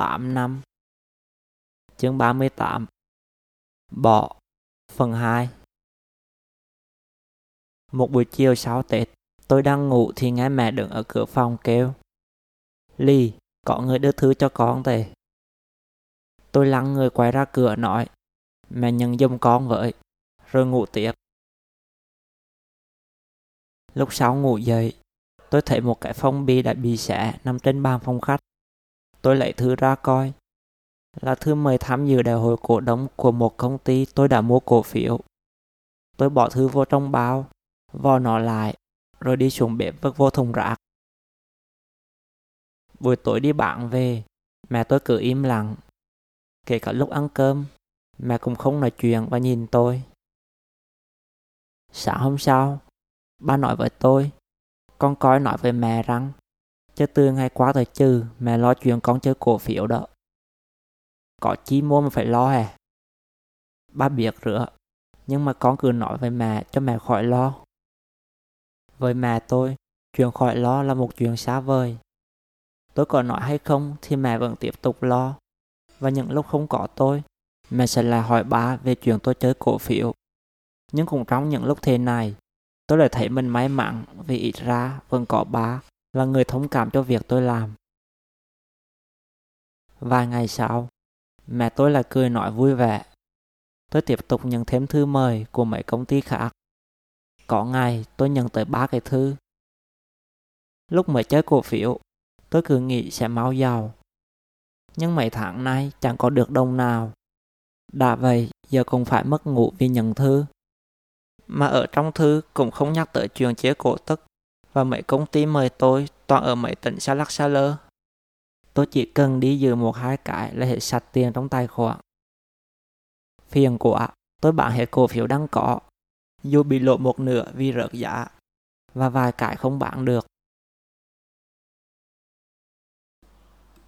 8 năm. Chương 38 Bỏ. Phần 2 Một buổi chiều sau Tết Tôi đang ngủ thì nghe mẹ đứng ở cửa phòng kêu Ly, có người đưa thứ cho con tề Tôi lăn người quay ra cửa nói Mẹ nhận giùm con với Rồi ngủ tiếp. Lúc sau ngủ dậy Tôi thấy một cái phong bì đã bị xẻ nằm trên bàn phòng khách. Tôi lấy thư ra coi. Là thư mời tham dự đại hội cổ đông của một công ty tôi đã mua cổ phiếu. Tôi bỏ thư vô trong bao, Vò nó lại, Rồi đi xuống bếp vứt vô thùng rác. Buổi tối đi bạn về, Mẹ tôi cứ im lặng. Kể cả lúc ăn cơm, Mẹ cũng không nói chuyện và nhìn tôi. Sáng hôm sau, Ba nói với tôi, Con coi nói với mẹ rằng Chứ từ ngày qua tới trừ, Mẹ lo chuyện con chơi cổ phiếu đó. Có chi mua mà phải lo à Ba biết rửa, Nhưng mà con cứ nói với mẹ cho mẹ khỏi lo. Với mẹ tôi, Chuyện khỏi lo là một chuyện xa vời. Tôi có nói hay không thì mẹ vẫn tiếp tục lo. Và những lúc không có tôi, Mẹ sẽ lại hỏi ba về chuyện tôi chơi cổ phiếu. Nhưng cũng trong những lúc thế này, Tôi lại thấy mình may mắn vì ít ra vẫn có ba là người thông cảm cho việc tôi làm. Vài ngày sau, mẹ tôi lại cười nói vui vẻ. Tôi tiếp tục nhận thêm thư mời của mấy công ty khác. Có ngày tôi nhận tới ba cái thư. Lúc mới chơi cổ phiếu, tôi cứ nghĩ sẽ mau giàu. Nhưng mấy tháng nay chẳng có được đồng nào. Đã vậy, giờ cũng phải mất ngủ vì nhận thư. Mà ở trong thư cũng không nhắc tới chuyện chế cổ tức và mấy công ty mời tôi toàn ở mấy tỉnh xa lắc xa lơ. Tôi chỉ cần đi dự một hai cái là hết sạch tiền trong tài khoản. Phiền quá, tôi bán hết cổ phiếu đang có, dù bị lộ một nửa vì rớt giá, và vài cái không bán được.